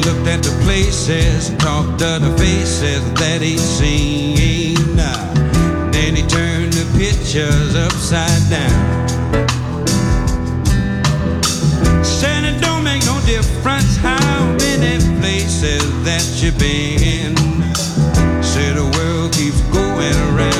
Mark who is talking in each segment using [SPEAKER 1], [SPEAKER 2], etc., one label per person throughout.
[SPEAKER 1] looked at the places and talked to the faces that he seen. Then he turned the pictures upside down. Said it don't make no difference how many places that you've been. Said the world keeps going around.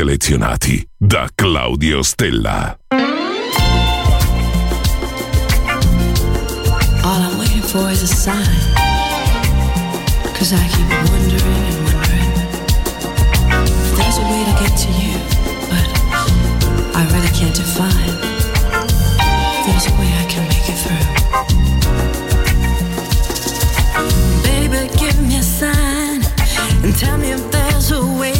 [SPEAKER 2] selezionati da Claudio Stella.
[SPEAKER 3] All I'm waiting for is a sign. Cause I keep wondering and wondering if there's a way to get to you, but I really can't define. If there's a way I can make it through. Baby, give me a sign and tell me if there's a way.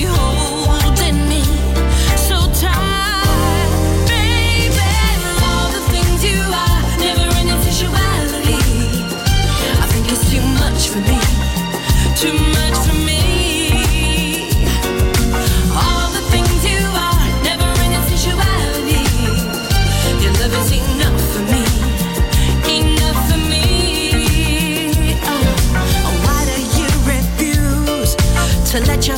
[SPEAKER 3] to let your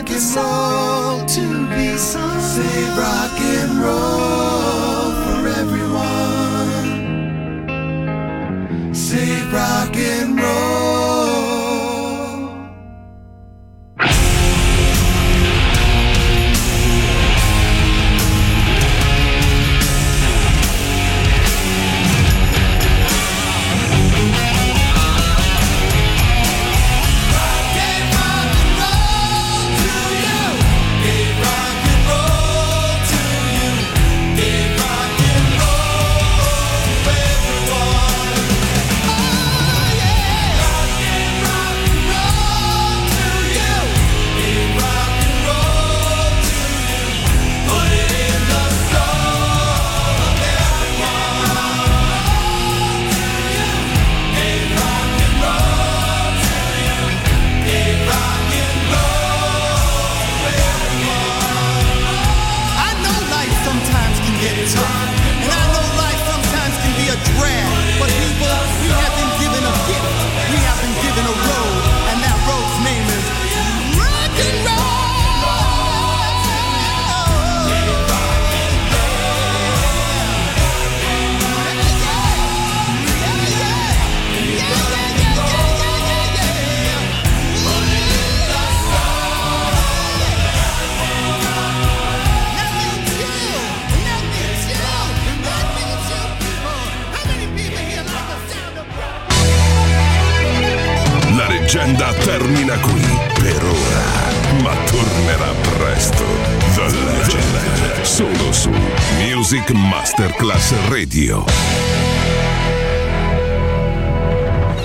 [SPEAKER 4] like it's all to be sung. Say rock and
[SPEAKER 5] roll.